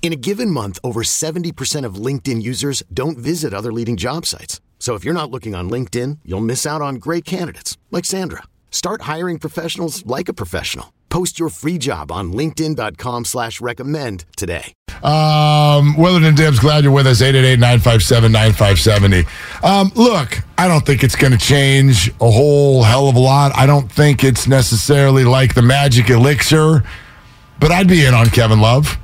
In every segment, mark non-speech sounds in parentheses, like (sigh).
In a given month, over 70% of LinkedIn users don't visit other leading job sites. So if you're not looking on LinkedIn, you'll miss out on great candidates like Sandra. Start hiring professionals like a professional. Post your free job on linkedin.com slash recommend today. Um, Willard and Dibs, glad you're with us. 888-957-9570. Um, look, I don't think it's going to change a whole hell of a lot. I don't think it's necessarily like the magic elixir, but I'd be in on Kevin Love.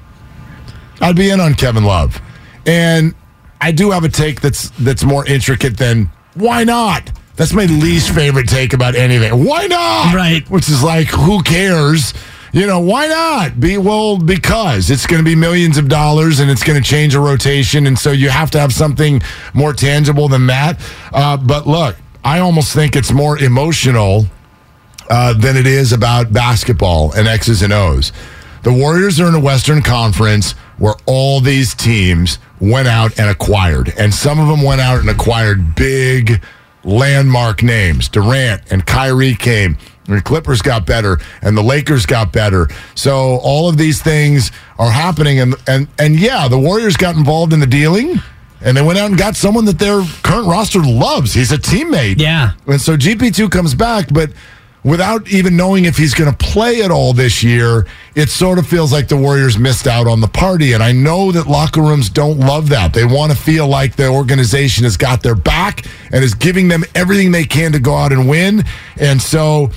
I'd be in on Kevin Love. And I do have a take that's that's more intricate than why not? That's my least favorite take about anything. Why not? Right. Which is like, who cares? You know, why not? Be well because it's going to be millions of dollars and it's going to change a rotation, and so you have to have something more tangible than that. Uh, but look, I almost think it's more emotional uh, than it is about basketball and X's and O's. The Warriors are in a Western Conference where all these teams went out and acquired, and some of them went out and acquired big landmark names. Durant and Kyrie came. And the Clippers got better and the Lakers got better. So all of these things are happening and and and yeah, the Warriors got involved in the dealing and they went out and got someone that their current roster loves. He's a teammate. Yeah. And so GP2 comes back, but without even knowing if he's going to play at all this year, it sort of feels like the Warriors missed out on the party. And I know that locker rooms don't love that. They want to feel like the organization has got their back and is giving them everything they can to go out and win. And so,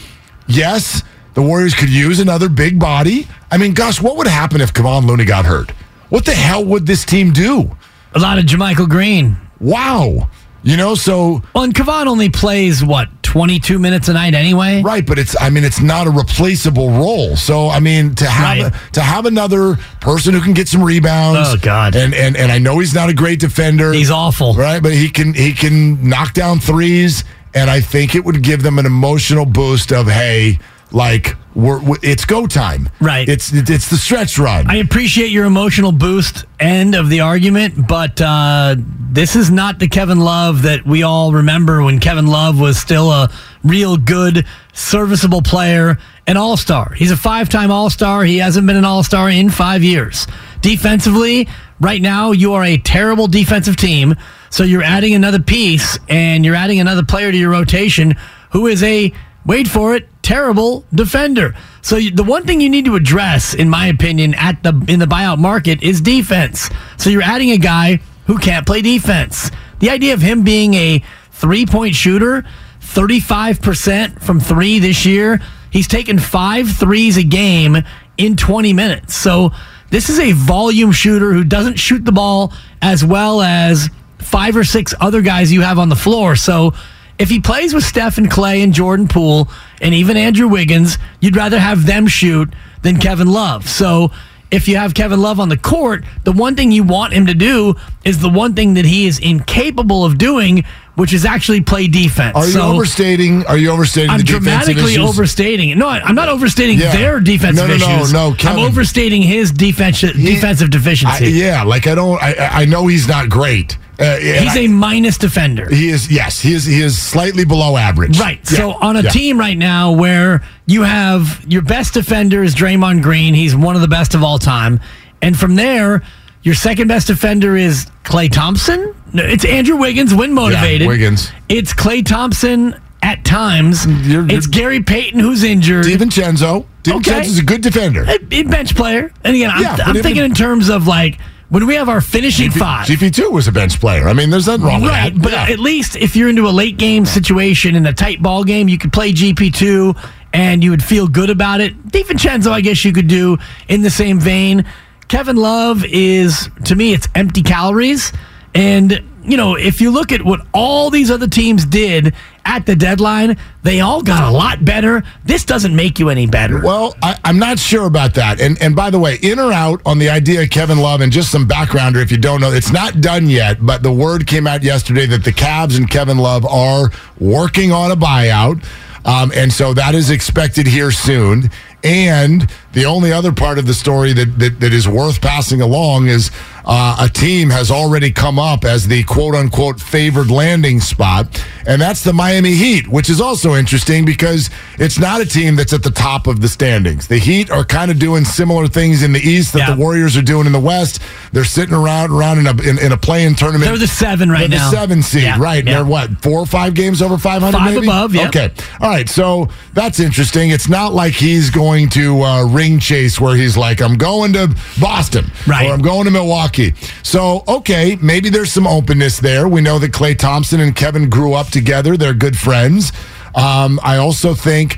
yes, the Warriors could use another big body. I mean, gosh, what would happen if Kevon Looney got hurt? What the hell would this team do? A lot of JaMychal Green. Wow. You know, so Well, and Kevon only plays what twenty-two minutes a night anyway. Right, but it's I mean it's not a replaceable role. So I mean to have Right. to have another person who can get some rebounds. Oh, God. And and and I know he's not a great defender. He's awful. Right, but he can he can knock down threes and I think it would give them an emotional boost of hey, like we're, we it's go time. Right. It's it's the stretch run. I appreciate your emotional boost end of the argument, but uh, this is not the Kevin Love that we all remember when Kevin Love was still a real good, serviceable player, an all star. He's a five time all star. He hasn't been an all star in five years. Defensively, right now, you are a terrible defensive team. So you're adding another piece and you're adding another player to your rotation who is a wait for it, terrible defender. So the one thing you need to address, in my opinion, at the in the buyout market is defense. So you're adding a guy who can't play defense. The idea of him being a three point shooter, 35% from three this year, he's taken five threes a game in 20 minutes. So this is a volume shooter who doesn't shoot the ball as well as five or six other guys you have on the floor. So if he plays with Steph and Klay and Jordan Poole and even Andrew Wiggins, you'd rather have them shoot than Kevin Love. So if you have Kevin Love on the court, the one thing you want him to do is the one thing that he is incapable of doing, which is actually play defense. are you So overstating? Are you overstating I'm the dramatically issues? overstating. No, I'm not overstating Yeah. their defensive No, no, no, issues. no, Kevin. I'm overstating his defense, defensive I, yeah, like I don't. I, I know he's not great. Uh, He's I- a minus defender. He is yes, he is he is slightly below average. Right. Yeah, So on a yeah. team right now where you have your best defender is Draymond Green, he's one of the best of all time, and from there, your second best defender is Klay Thompson. No, it's Andrew Wiggins, win motivated. Wiggins. It's Klay Thompson at times. You're- you're- it's Gary Payton who's injured. DiVincenzo. DiVincenzo's Okay. a good defender. a, a bench player. And again, I'm, Yeah, I'm thinking it- in terms of like when we have our finishing five. GP2 was a bench player. I mean, there's nothing wrong Right, with that. but Yeah. at least if you're into a late game situation in a tight ball game, you could play GP2 and you would feel good about it. DiVincenzo, I guess you could do in the same vein. Kevin Love is, to me, it's empty calories. And, you know, if you look at what all these other teams did at the deadline, they all got a lot better. This doesn't make you any better. Well, I, am not sure about that. And and by the way, in or out on the idea of Kevin Love and just some backgrounder if you don't know, it's not done yet, but the word came out yesterday that the Cavs and Kevin Love are working on a buyout. Um, and so that is expected here soon. And the only other part of the story that, that, that is worth passing along is uh, a team has already come up as the quote unquote favored landing spot, and that's the Miami Heat, which is also interesting because it's not a team that's at the top of the standings. The Heat are kind of doing similar things in the East that Yeah. the Warriors are doing in the West. They're sitting around around in a in, in a playing tournament. They're the seven right They're now. the seven seed, Yeah, right? yeah. They're what four or five games over five hundred? Five above, yeah. Okay, all right. So that's interesting. It's not like he's going to uh, ring chase where he's like, "I'm going to Boston," Right. Or I'm going to Milwaukee. So okay, maybe there's some openness there. We know that Klay Thompson and Kevin grew up together. They're good friends. Um, I also think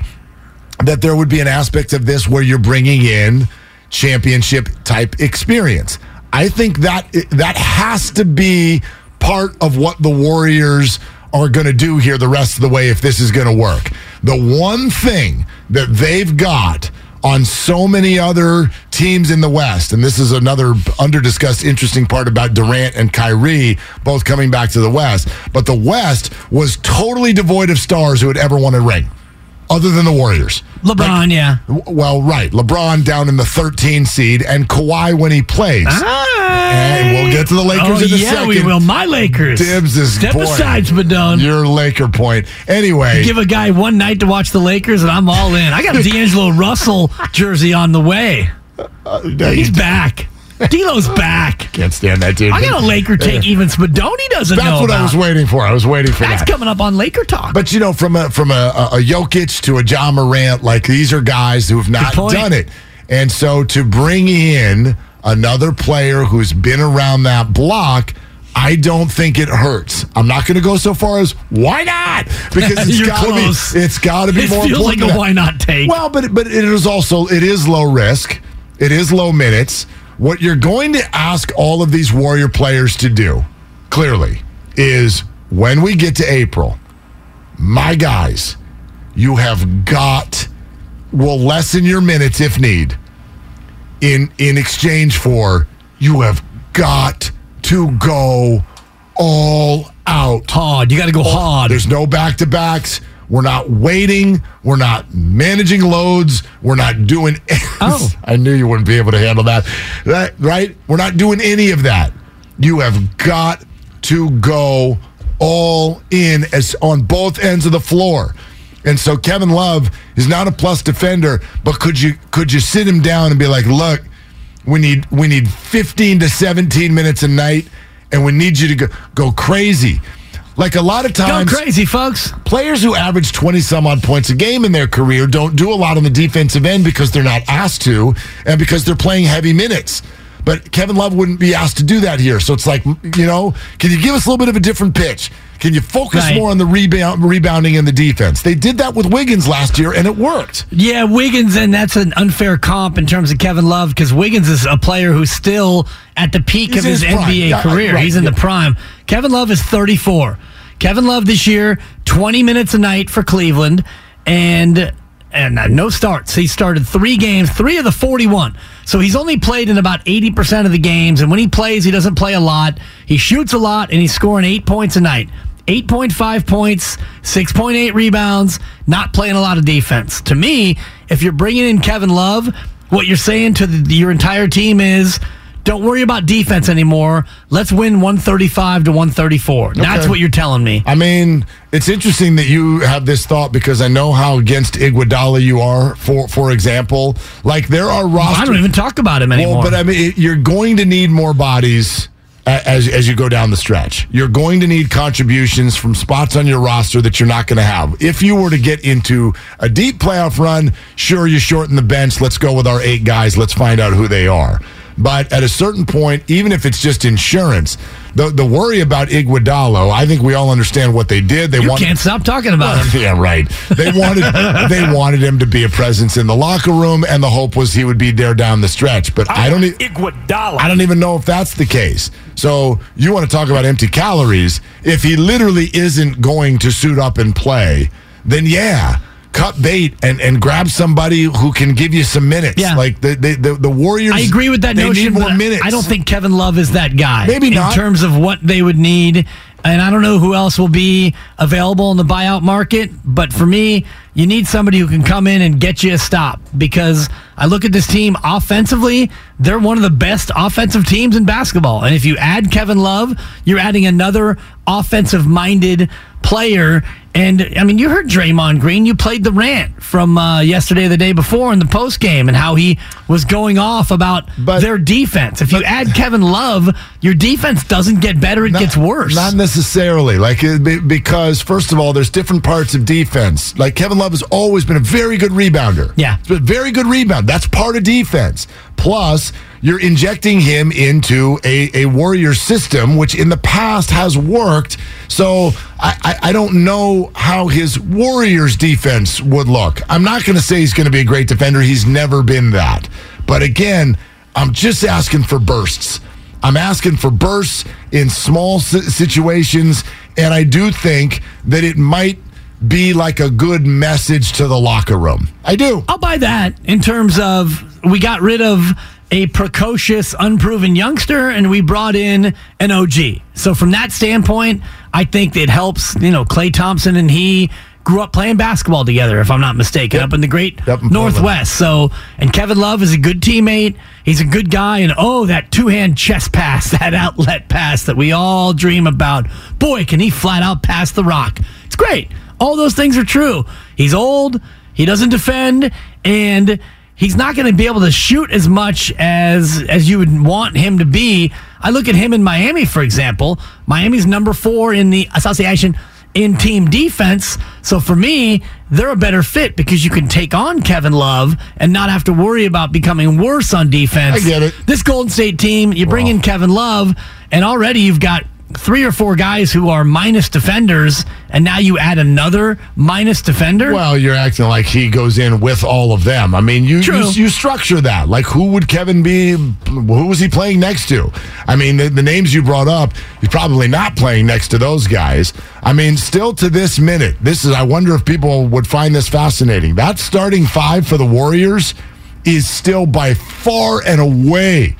that there would be an aspect of this where you're bringing in championship type experience. I think that that has to be part of what the Warriors are going to do here the rest of the way if this is going to work. The one thing that they've got on so many other teams in the West, and this is another underdiscussed interesting part about Durant and Kyrie both coming back to the West, but the West was totally devoid of stars who had ever won a ring other than the Warriors. LeBron, yeah. Well, right. LeBron down in the 13 seed and Kawhi when he plays. And we'll get to the Lakers oh, in a yeah, second. we will. My Lakers. Dibs is Step boy, aside, Spadone. Your Laker point. Anyway, Give a guy one night to watch the Lakers, and I'm all in. I got a (laughs) D'Angelo Russell jersey on the way. Uh, uh, no, He's you back. D'Lo's back. can't stand that dude. I got a Laker take even Spadone doesn't That's know what I was waiting for. I was waiting for That's that. coming up on Laker Talk. But you know, from a from a, a, Jokic to a Ja Morant, like these are guys who have not done it, and so to bring in another player who's been around that block. I don't think it hurts. I'm not going to go so far as why not because it's (laughs) got to be it's got to be it more feels like a why not take. Well, but but it is also it is low risk. It is low minutes. What you're going to ask all of these Warrior players to do, clearly, is when we get to April, my guys, you have got will lessen your minutes if need. In in exchange for you have got to go all out. hard. You got to go hard. There's no back to backs. We're not waiting. We're not managing loads. We're not doing. (laughs) Oh. I knew you wouldn't be able to handle that. That right? We're not doing any of that. You have got to go all in as on both ends of the floor. And so Kevin Love is not a plus defender, but could you could you sit him down and be like, look, we need we need 15 to 17 minutes a night, and we need you to go, go crazy. Like a lot of times, Go crazy, folks. players who average 20 some odd points a game in their career don't do a lot on the defensive end because they're not asked to and because they're playing heavy minutes. But Kevin Love wouldn't be asked to do that here. So it's like, you know, can you give us a little bit of a different pitch? Can you focus Right. more on the rebound, rebounding and the defense? They did that with Wiggins last year and it worked. Yeah, Wiggins, and that's an unfair comp in terms of Kevin Love because Wiggins is a player who's still at the peak He's of his, his. NBA Yeah, career. right, He's in yeah. the prime. Kevin Love is 34. Kevin Love this year, 20 minutes a night for Cleveland, and and uh, no starts. He started three games, three of the 41. So he's only played in about 80% of the games. And when he plays, he doesn't play a lot. He shoots a lot, and he's scoring eight points a night. 8.5 points, 6.8 rebounds, not playing a lot of defense. To me, if you're bringing in Kevin Love, what you're saying to the, your entire team is don't worry about defense anymore. Let's win 135 to 134. That's what you're telling me. I mean, it's interesting that you have this thought because I know how against Iguodala you are. For for example, like there are rosters. I don't even talk about him anymore. Well, but I mean, you're going to need more bodies as as you go down the stretch. You're going to need contributions from spots on your roster that you're not going to have. If you were to get into a deep playoff run, sure you shorten the bench. Let's go with our eight guys. Let's find out who they are. But at a certain point, even if it's just insurance, the the worry about Iguodala, I think we all understand what they did. They You wanted, can't stop talking about him. (laughs) yeah, right. They wanted (laughs) they wanted him to be a presence in the locker room, and the hope was he would be there down the stretch. But I, don't. E- Iguodala. I don't even know if that's the case. So you want to talk about empty calories? If he literally isn't going to suit up and play, then yeah, cut bait and, and grab somebody who can give you some minutes. Yeah. like the the, the, the Warriors. I agree with that they notion. Need more minutes. I don't think Kevin Love is that guy. Maybe not. in terms of what they would need. And I don't know who else will be available in the buyout market. But for me, you need somebody who can come in and get you a stop. Because I look at this team offensively, they're one of the best offensive teams in basketball. And if you add Kevin Love, you're adding another offensive minded player. And I mean, you heard Draymond Green. You played the rant from uh, yesterday, the day before, in the post game, and how he was going off about But- their defense. If you add Kevin Love, your defense doesn't get better; it Not- gets worse. Not necessarily. Like because first of all, there's different parts of defense. Like Kevin Love has always been a very good rebounder. Yeah. He's been a very good rebound. That's part of defense. Plus, you're injecting him into a, a warrior system, which in the past has worked. So I, I, I don't know how his Warriors defense would look. I'm not going to say he's going to be a great defender. He's never been that. But again, I'm just asking for bursts. I'm asking for bursts in small situations, and I do think that it might be like a good message to the locker room. I do. I'll buy that in terms of we got rid of a precocious, unproven youngster and we brought in an OG. So from that standpoint, I think it helps. You know, Klay Thompson and he grew up playing basketball together, if I'm not mistaken, Yep. up in the great Portland. Northwest. So, and Kevin Love is a good teammate. He's a good guy. And oh, that two hand chest pass, (laughs) that outlet pass that we all dream about. Boy, can he flat out pass the rock. It's great. All those things are true. He's old, he doesn't defend, and he's not going to be able to shoot as much as as you would want him to be. I look at him in Miami, for example. Miami's number four in the association in team defense. So for me, they're a better fit because you can take on Kevin Love and not have to worry about becoming worse on defense. I get it. This Golden State team, you bring in Kevin Love, and already you've got three or four guys who are minus defenders, and now you add another minus defender. Well, you're acting like he goes in with all of them. I mean, you you, you structure that. Like, who would Kevin be? Who was he playing next to? I mean, the, the names you brought up, he's probably not playing next to those guys. I mean, still to this minute, this is. I wonder if people would find this fascinating. That starting five for the Warriors is still by far and away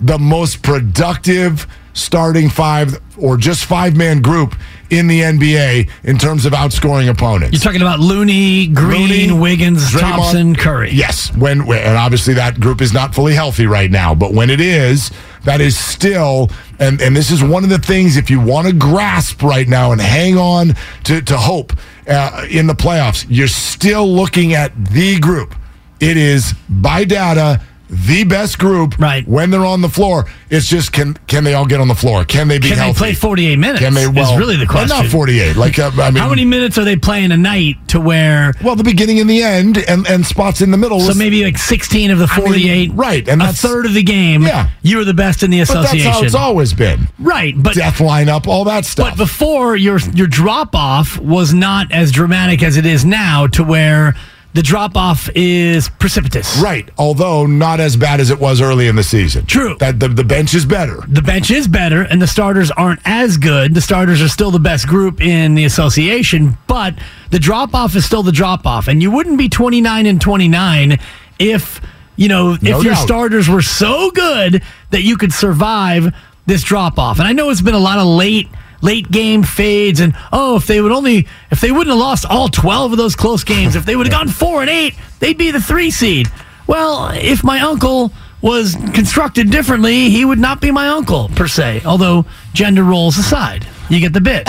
the most productive starting five or just five man group in the NBA in terms of outscoring opponents. You're talking about Looney, Green, Looney, Wiggins, Draymond- Thompson, Curry. Yes, when and obviously that group is not fully healthy right now, but when it is, that is still and and this is one of the things if you want to grasp right now and hang on to to hope uh, in the playoffs, you're still looking at the group. It is by data the best group Right. when they're on the floor. It's just can can they all get on the floor? Can they be Can they healthy? play 48 minutes? Can they? Well, is really the well, question. not 48. Like uh, I mean, How many minutes are they playing a night to where? Well, the beginning and the end, and and spots in the middle. So was- maybe like 16 of the I mean, 48, right, and a third of the game. Yeah. you were the best in the But that's association. how it's always been. right, but Death lineup, all that stuff. But before your your drop off was not as dramatic as it is now, to where the drop off is precipitous. right, although not as bad as it was early in the season. True. That the, the bench is better. The bench is better, and the starters aren't as good. The starters are still the best group in the association, but the drop off is still the drop off, and you wouldn't be twenty nine and twenty nine if you know if No your doubt. starters were so good that you could survive this drop off. And I know it's been a lot of late late game fades and oh if they would only if they wouldn't have lost all 12 of those close games if they would have gone 4 and 8 they'd be the 3 seed. Well if my uncle was constructed differently he would not be my uncle per se although gender roles aside. You get the bit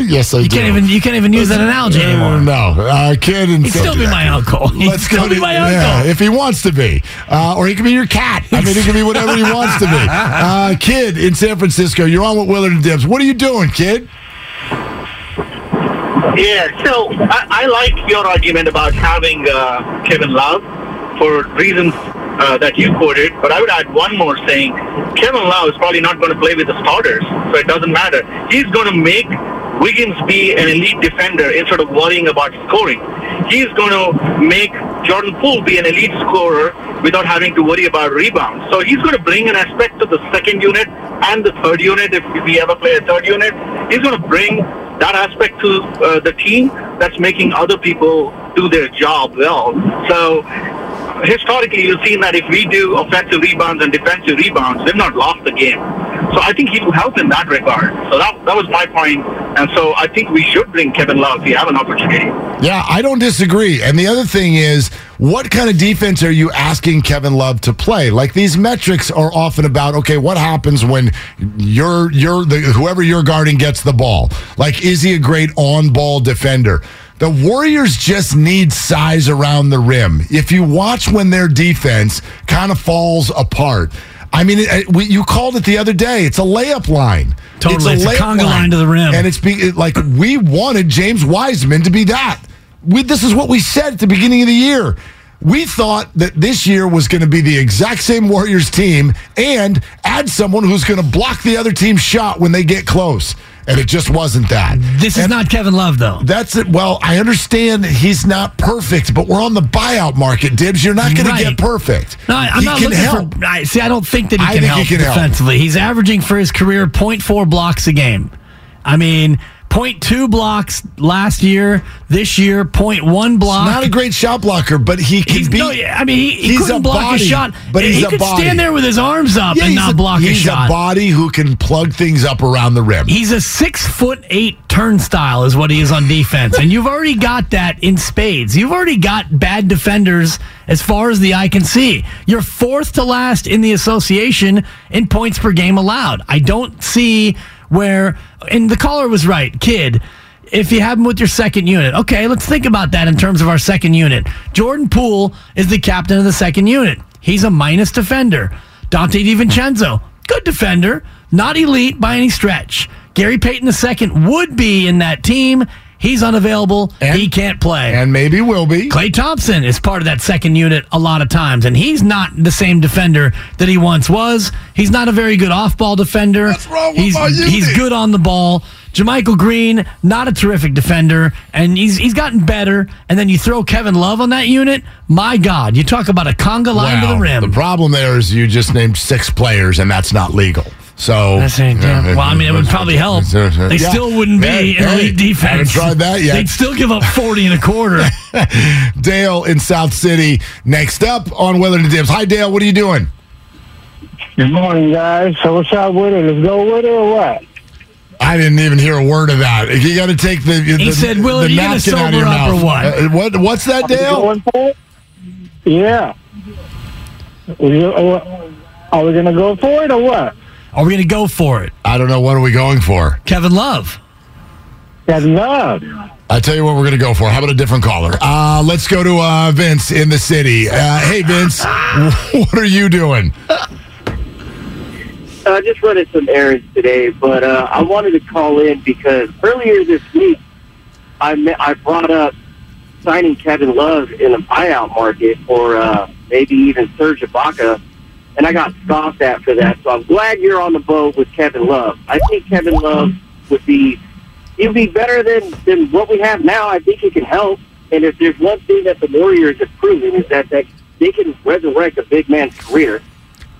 Yes, I you can't even you can't even use that analogy anymore no, uh, kid and he'd still be my uncle he'd Let's still go be to- my yeah, uncle if he wants to be, uh, or he can be your cat. I mean, he can be whatever he wants to be. (laughs) Uh, kid in San Francisco, you're on with Willard and Dibs. What are you doing, kid? Yeah, so I, I like your argument about having uh, Kevin Love for reasons uh, that you quoted, but I would add one more saying Kevin Love is probably not going to play with the starters, so it doesn't matter. He's going to make Wiggins be an elite defender instead of worrying about scoring. He's going to make Jordan Poole be an elite scorer without having to worry about rebounds. So he's going to bring an aspect to the second unit and the third unit if, we ever play a third unit. He's going to bring that aspect to uh, the team that's making other people do their job well. So historically, you've seen that if we do offensive rebounds and defensive rebounds, they've not lost the game. So I think he will help in that regard. So that, that was my point. And so I think we should bring Kevin Love if we have an opportunity. Yeah, I don't disagree. And the other thing is, what kind of defense are you asking Kevin Love to play? Like these metrics are often about, okay, what happens when you're you're the whoever you're guarding gets the ball? Like, is he a great on-ball defender? The Warriors just need size around the rim. If you watch when their defense kind of falls apart, I mean, it, we, you called it the other day. It's a layup line. Totally. It's a, layup conga line to the rim. And it's be, it- like we wanted James Wiseman to be that. We, this is what we said at the beginning of the year. We thought that this year was going to be the exact same Warriors team and add someone who's going to block the other team's shot when they get close. And it just wasn't that. this is And- not Kevin Love, though. that's it. Well, I understand he's not perfect, but we're on the buyout market, Dibs. You're not going to get perfect. No, I- I'm he not looking help. for. I, see, I don't think that he I can think he help can help. defensively. He's averaging for his career 0.4 blocks a game. I mean, 0.2 blocks last year. This year, 0.1 block. Not a great shot blocker, but he can He's, be. no, I mean, he, he he's couldn't a block body, a shot, but he's he a could body. stand there with his arms up Yeah, and not a, block a shot. he's shot. body who can plug things up around the rim. He's a six foot eight turnstile, is what he is on defense. and you've already got that in spades. You've already got bad defenders as far as the eye can see. You're fourth to last in the association in points per game allowed. I don't see where, and the caller was right, kid. If you have him with your second unit, okay, let's think about that in terms of our second unit. Jordan Poole is the captain of the second unit. He's a minus defender. Donte DiVincenzo, good defender, not elite by any stretch. Gary Payton II would be in that team. He's unavailable. And- he can't play. and maybe will be. Klay Thompson is part of that second unit a lot of times, and he's not the same defender that he once was. He's not a very good off-ball defender. What's wrong with he's, my unit? He's good on the ball. JaMychal Green, not a terrific defender, and he's he's gotten better. And then you throw Kevin Love on that unit. My God, you talk about a conga line to the rim. The problem there is you just named six players, and that's not legal. So That's it, yeah. Well, I mean, it would probably help. They Yeah. still wouldn't be Hey, an elite hey, defense. Haven't tried that yet. They'd still give up 40 and a quarter. (laughs) Dale in South City. Next up on Willard and Dibs. Hi, Dale. What are you doing? Good morning, guys. So what's up with it? Let's go with it or what? I didn't even hear a word of that. You got to take the. the said, "Willard, the you gonna napkin out of sober your up or what? Uh, what? What's that, Dale? Going for it? Yeah. We- uh, Are we gonna go for it or what? Are we going to go for it? I don't know. What are we going for? Kevin Love. That's love. I tell you what, we're going to go for. How about a different caller? Uh, let's go to uh, Vince in the city. Uh, hey, Vince, (laughs) what are you doing? I just running some errands today, but uh, I wanted to call in because earlier this week I met, I brought up signing Kevin Love in the buyout market for uh, maybe even Serge Ibaka, and I got scoffed at for that. So I'm glad you're on the boat with Kevin Love. I think Kevin Love would be he'd be better than than what we have now. I think he can help. And if there's one thing that the Warriors have proven is that, that they can resurrect a big man's career.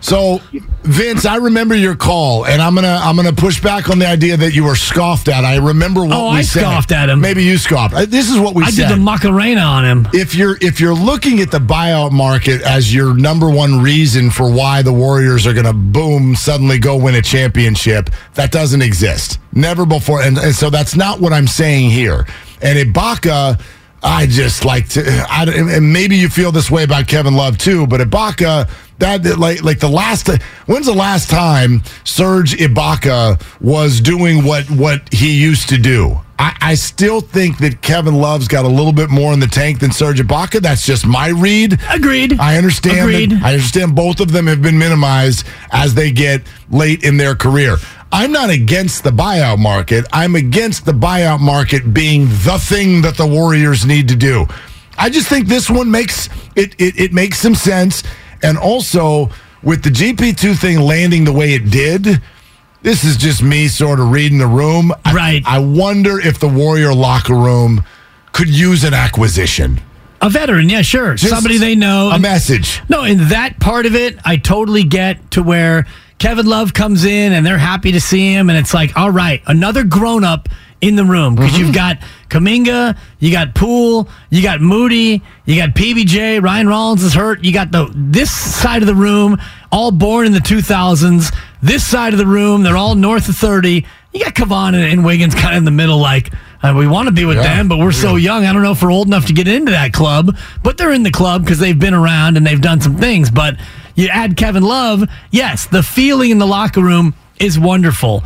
So, Vince, I remember your call, and I'm gonna I'm gonna push back on the idea that you were scoffed at. I remember what Oh, we I said. scoffed at him. Maybe you scoffed. This is what we said. I said. did the Macarena on him. if you're if you're looking at the buyout market as your number one reason for why the Warriors are going to boom suddenly go win a championship, that doesn't exist. Never before, and, and so that's not what I'm saying here. And Ibaka, I just like to. I, and maybe you feel this way about Kevin Love too, but Ibaka. That like like the last when's the last time Serge Ibaka was doing what what he used to do? I, I still think that Kevin Love's got a little bit more in the tank than Serge Ibaka. That's just my read. Agreed. I understand. Agreed. That, I understand both of them have been minimized as they get late in their career. I'm not against the buyout market. I'm against the buyout market being the thing that the Warriors need to do. I just think this one makes it it, it makes some sense. And also, with the GP2 thing landing the way it did, this is just me sort of reading the room. I- Right. I, wonder if the Warrior locker room could use an acquisition. A veteran, yeah, sure. Just Somebody they know. A message. No, in that part of it, I totally get to where Kevin Love comes in and they're happy to see him, and it's like, all right, another grown up in the room because Mm-hmm. you've got Kuminga, you got Poole, you got Moody, you got PBJ, Ryan Rollins is hurt, you got the this side of the room, all born in the 2000s. This side of the room, they're all north of 30. You got Kevon and, and Wiggins kind of in the middle, like. Uh, we want to be with Yeah. them, but we're so young. I don't know if we're old enough to get into that club, but they're in the club because they've been around and they've done some things. But you add Kevin Love, yes, the feeling in the locker room is wonderful.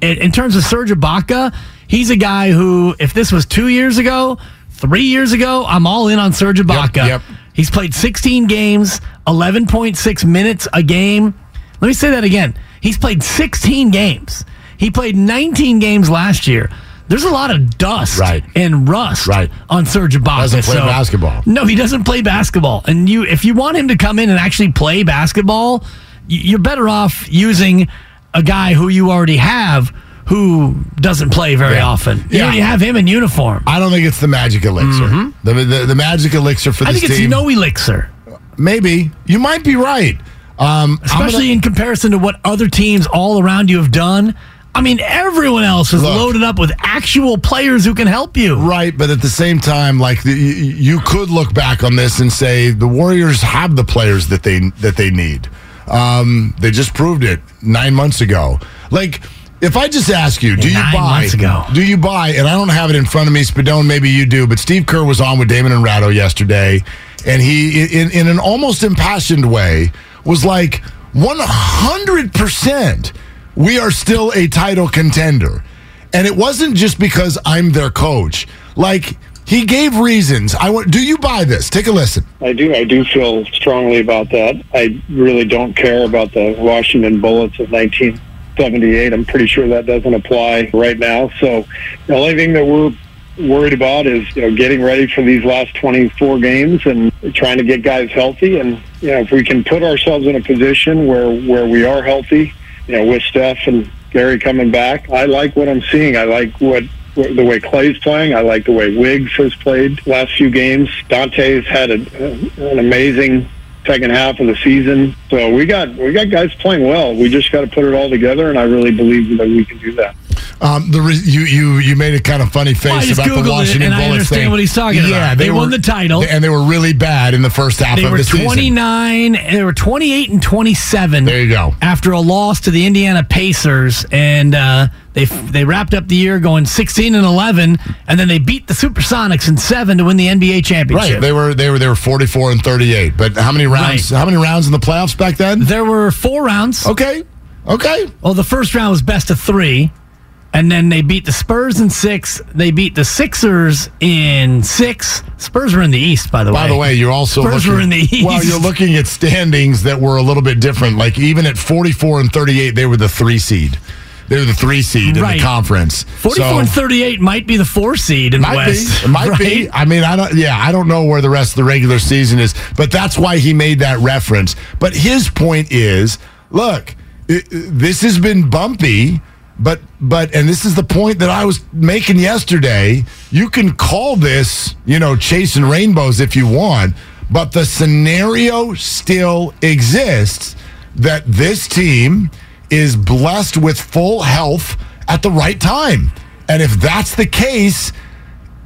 In, in terms of Serge Ibaka, he's a guy who, if this was two years ago, three years ago, I'm all in on Serge Ibaka. yep. He's played 16 games, 11.6 minutes a game. Let me say that again. He's played 16 games. He played 19 games last year. There's a lot of dust Right. and rust Right. on Serge Ibaka. Doesn't play basketball. No, he doesn't play basketball. And you, if you want him to come in and actually play basketball, you're better off using a guy who you already have who doesn't play very Yeah. often. You Yeah. have him in uniform. I don't think it's the magic elixir. The, the, the magic elixir for Mm-hmm. I this think it's team. no elixir. maybe. You might be right. Um, especially gonna- in comparison to what other teams all around you have done. I mean, everyone else is Look. loaded up with actual players who can help you. Right, but at the same time, like the, you, you could look back on this and say the Warriors have the players that they that they need. Um, they just proved it nine months ago. Like, if I just ask you, do you buy? months ago. Do you buy? And I don't have it in front of me, Spadone. Maybe you do, but Steve Kerr was on with Damon and Ratto yesterday, and he, in, in an almost impassioned way, was like, one hundred percent, we are still a title contender. And it wasn't just because I'm their coach. Like he gave reasons. I want. Do you buy this? Take a listen. I do. I do feel strongly about that. I really don't care about the Washington Bullets of 1978. I'm pretty sure that doesn't apply right now. So the only thing that we're worried about is you know getting ready for these last 24 games and trying to get guys healthy. And you know if we can put ourselves in a position where where we are healthy, you know with Steph and Gary coming back, I like what I'm seeing. I like what the way Klay's playing. I like the way Wiggs has played last few games. Donte's had a, an amazing second half of the season. So we got we got guys playing well. We just got to put it all together, and I really believe that we can do that. Um, the re- you you you made a kind of funny face Well, about Googled the it, Washington and I Bullets understand thing. what he's talking about. Yeah, They won the title. and they were really bad in the first half They of were the season. 29, they were 28 and 27. There you go. After a loss to the Indiana Pacers, and uh, they they wrapped up the year going 16 and 11, and then they beat the Supersonics in seven to win the NBA championship. Right, they were they were they were forty four and thirty eight. But how many rounds? Right. How many rounds in the playoffs back then? there were four rounds. Okay, okay. Well, the first round was best of three. And then they beat the Spurs in six. They beat the Sixers in six. Spurs were in the East, by the way. By the way, you're also Spurs looking, were in the East. (laughs) Well, you're looking at standings that were a little bit different. Like even at 44 and 38, they were the three seed. They were the three seed in the conference. 44 So- and 38 might be the four seed in the West. be. It might be. I mean, I don't. Yeah, I don't know where the rest of the regular season is, but that's why he made that reference. But his point is, look, i- i- this has been bumpy, but but and this is the point that I was making yesterday. You can call this, you know, chasing rainbows if you want, but the scenario still exists that this team is blessed with full health at the right time. And if that's the case,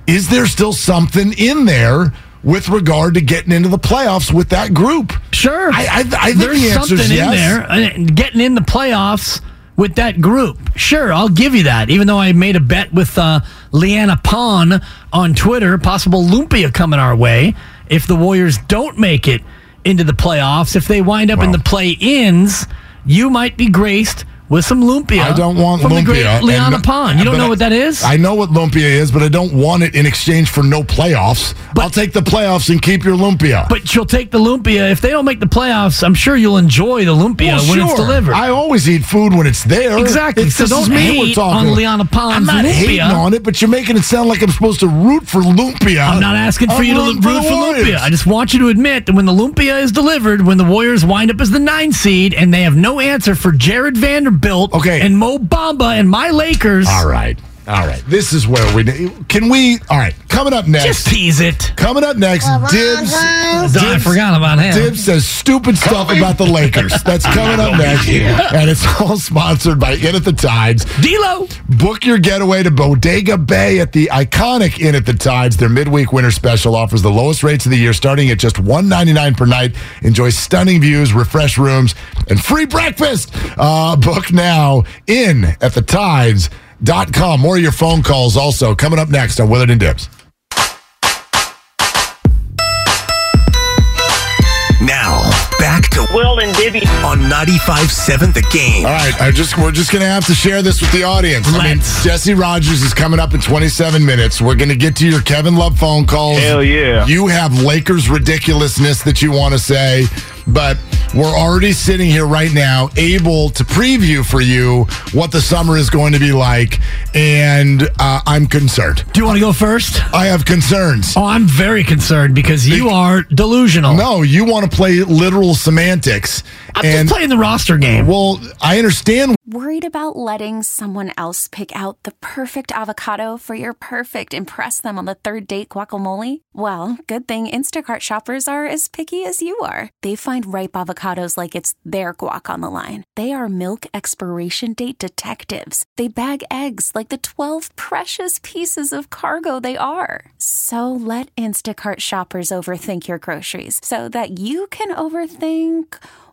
is there still something in there with regard to getting into the playoffs with that group? Sure. I, I, I think There's the answer is in there. Getting in the playoffs with that group. Sure, I'll give you that. Even though I made a bet with uh, Leanna Pon on Twitter, possible Lumpia coming our way if the Warriors don't make it into the playoffs. If they wind up in the play ins, you might be graced with some lumpia. I don't want from lumpia. the great Liana and- Pond. You don't know I- what that is? I know what lumpia is, but I don't want it in exchange for no playoffs. But, I'll take the playoffs and keep your lumpia. but you'll take the lumpia. If they don't make the playoffs, I'm sure you'll enjoy the lumpia Well, when it's delivered. I always eat food when it's there. Exactly. It's, So this is don't me we're talking on. Liana Pond's I'm not lumpia. hating on it, but you're making it sound like I'm supposed to root for lumpia. I'm not asking for I'm you to root for Warriors. lumpia. I just want you to admit that when the lumpia is delivered, when the Warriors wind up as the nine seed and they have no answer for Jarred Vanderbilt Okay. and Mo Bamba and my Lakers, All right. All right. This is where we can we. All right. Coming up next. just tease it. Coming up next, Dibs. I forgot about him. Dibs says stupid stuff about the Lakers. That's (laughs) coming up next. And it's (laughs) all sponsored by Inn at the Tides. D'Lo. Book your getaway to Bodega Bay at the iconic Inn at the Tides. Their midweek winter special offers the lowest rates of the year, starting at just 199 per night. Enjoy stunning views, refresh rooms, and free breakfast. Uh, book now in at the tides.com. More of your phone calls also coming up next on Willard and Dibs. Now, back to Will and Dibby. on 95.7 The Game. All right, I just we're just gonna have to share this with the audience. I mean, Jesse Rogers is coming up in 27 minutes. We're gonna get to your Kevin Love phone calls. Hell yeah. You have Lakers ridiculousness that you want to say, but we're already sitting here right now, able to preview for you what the summer is going to be like, and uh, I'm concerned. Do you want to go first? I have concerns. Oh, I'm very concerned because you are delusional. No, you want to play literal semantics, I'm and just playing the roster game. well, I understand Worried about letting someone else pick out the perfect avocado for your perfect impress them on the third date guacamole? Well, good thing Instacart shoppers are as picky as you are. They find ripe avocados like it's their guac on the line. They are milk expiration date detectives. They bag eggs like the 12 precious pieces of cargo they are. So let Instacart shoppers overthink your groceries so that you can overthink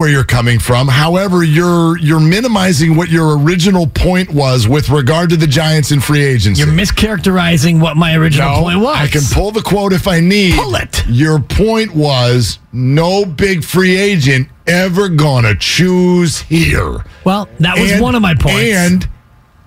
Where you're coming from. However, you're you're minimizing what your original point was with regard to the Giants in free agency. You're mischaracterizing what my original No, point was. I can pull the quote if I need. Pull it. Your point was no big free agent ever gonna choose here. Well, that was And- one of my points. And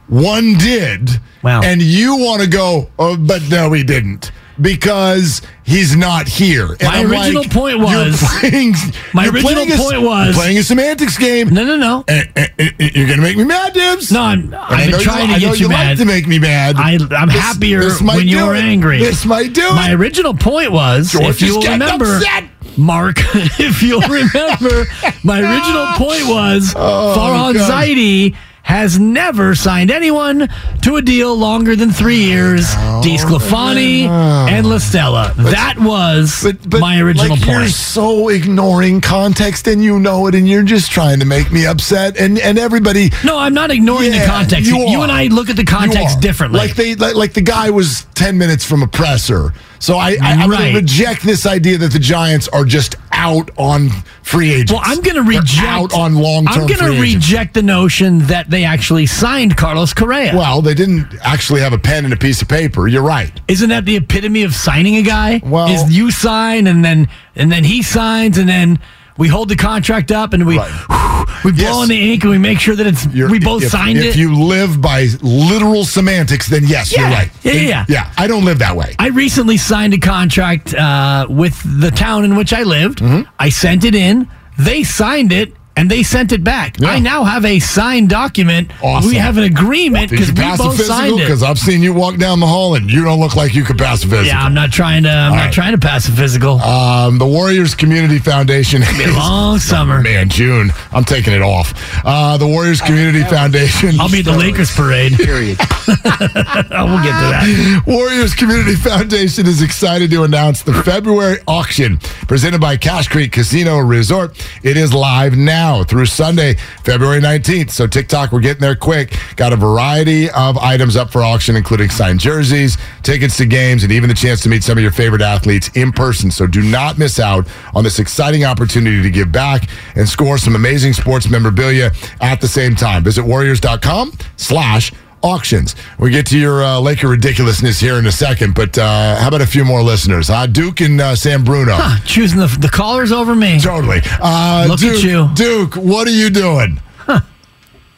one did. Wow. And you want to go, oh, but no, he didn't. Because he's not here. And My I'm original like, point you're was- playing, my original playing a- point was- playing a semantics game. no, no, no. And, and- and you're going to make me mad, Dibs. No, I'm, I've been trying you, to I get you like mad. to make me mad. I, I'm This- happier this when you're it. angry. This might do My it. original point was, George if you'll remember, upset. Mark, (laughs) if you'll (laughs) remember, my original point was Oh, Farhan God. Zaidi has never signed anyone to a deal longer than three years. Oh. DeSclafani oh. and LaStella. That was my original like, You're so ignoring context, and you know it, and you're just trying to make me upset. And and everybody. No, I'm not ignoring the context. You, You and I look at the context differently. Like they, like, like the guy was ten minutes from a presser. So I, I I'm Right. going to reject this idea that the Giants are just out on free agents. Well, I'm going to reject out on long term. I'm going to reject the notion that they actually signed Carlos Correa. Well, they didn't actually have a pen and a piece of paper. You're right. Isn't that the epitome of signing a guy? Well- is you sign and then and then he signs and then we hold the contract up and we (sighs) we blow Yes. in the ink and we make sure that it's You're- we both if, signed if it. If you live by literal semantics, then yes, you're right. Yeah, yeah, yeah. yeah. I don't live that way. I recently signed a contract uh, with the town in which I lived. Mm-hmm. I sent it in. They signed it. And they sent it back. Yeah. I now have a signed document. Awesome. We have an agreement because we both physical? signed it. Because I've seen you walk down the hall and you don't look like you could pass a physical. Yeah, I'm not trying to. I'm All not right. trying to pass a physical. Um, the Warriors Community Foundation. Be a long summer. Man, June. I'm taking it off. Uh, the Warriors Community Foundation. I'll be at the Lakers parade. Period. Oh, (laughs) (laughs) we'll get to that. Warriors Community Foundation is excited to announce the February auction presented by Cache Creek Casino Resort. It is live now through Sunday, February 19th. So, TikTok, we're getting there quick. Got a variety of items up for auction, including signed jerseys, tickets to games, and even the chance to meet some of your favorite athletes in person. So, do not miss out on this exciting opportunity to give back and score some amazing sports memorabilia at the same time. Visit warriors.com slash auctions. We get to your uh, Laker ridiculousness here in a second, but uh, how about a few more listeners? Uh, Duke and uh, San Bruno. Huh, choosing the, the callers over me. Totally. Uh, Look Duke, at you. Duke, what are you doing?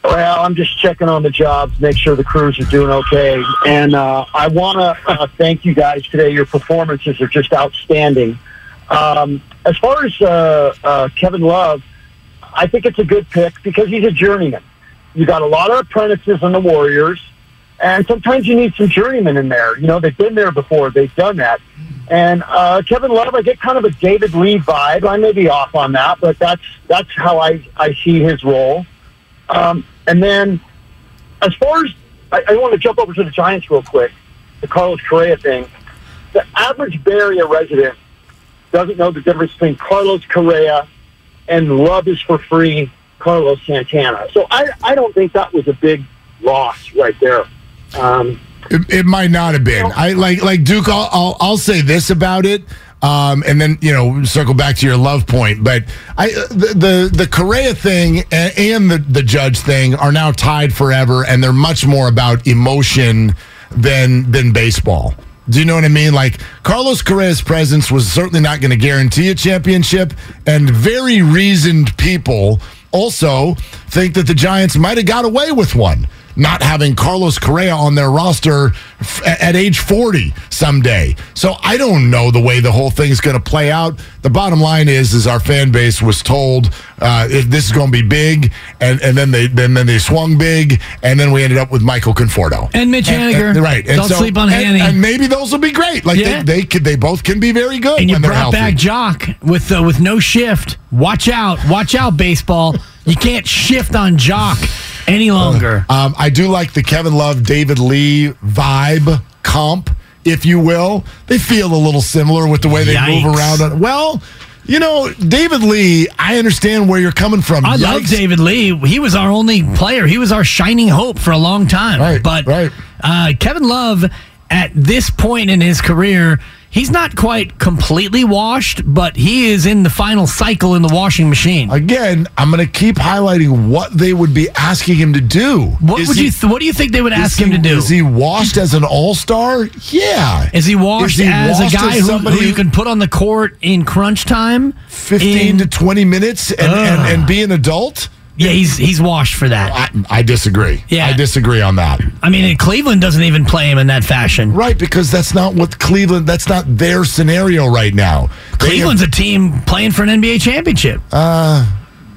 Well, I'm just checking on the jobs, make sure the crews are doing okay. And uh, I want to uh, thank you guys today. Your performances are just outstanding. Um, as far as uh, uh, Kevin Love, I think it's a good pick because he's a journeyman. You got a lot of apprentices on the Warriors, and sometimes you need some journeymen in there. You know, they've been there before, they've done that. And uh, Kevin Love, I get kind of a David Lee vibe. I may be off on that, but that's that's how I, I see his role. Um, and then, as far as I, I want to jump over to the Giants real quick, the Carlos Correa thing. The average Bay Area resident doesn't know the difference between Carlos Correa and Love is for free Carlos Santana. So I, I don't think that was a big loss right there. Um, It, it might not have been. I like like Duke. I'll I'll, I'll say this about it, um, and then you know circle back to your love point. But I the the, the Correa thing and the the Judge thing are now tied forever, and they're much more about emotion than than baseball. Do you know what I mean? Like Carlos Correa's presence was certainly not going to guarantee a championship, and very reasoned people also think that the Giants might have got away with one not having Carlos Correa on their roster f- at age 40 someday. So I don't know the way the whole thing's going to play out. The bottom line is, is our fan base was told uh, if this is going to be big, and, and then they then then they swung big, and then we ended up with Michael Conforto And Mitch Haniger. right? Don't sleep on and, Hanny. and maybe those will be great. Like Yeah. they they could they both can be very good And you brought healthy. back Joc with uh, with no shift. Watch out! Watch out, baseball! You can't shift on Joc any longer. Um, I do like the Kevin Love, David Lee vibe comp, if you will. They feel a little similar with the way they move around. On, well, you know, David Lee, I understand where you're coming from. I love David Lee. He was our only player. He was our shining hope for a long time. Right, but right. Uh, Kevin Love, at this point in his career, he's not quite completely washed, but he is in the final cycle in the washing machine. Again, I'm going to keep highlighting what they would be asking him to do. what Is would he- you? Th- what do you think they would ask he- him to do? Is he washed as an all star? Yeah. Is he washed Is he as washed a guy as who, who you can put on the court in crunch time? 15 In- to 20 minutes and, and, and be an adult? Yeah, he's he's washed for that. I, I disagree. Yeah. I disagree on that. I mean, Cleveland doesn't even play him in that fashion. Right, because that's not what Cleveland, that's not their scenario right now. They Cleveland's a team playing for an NBA championship, have-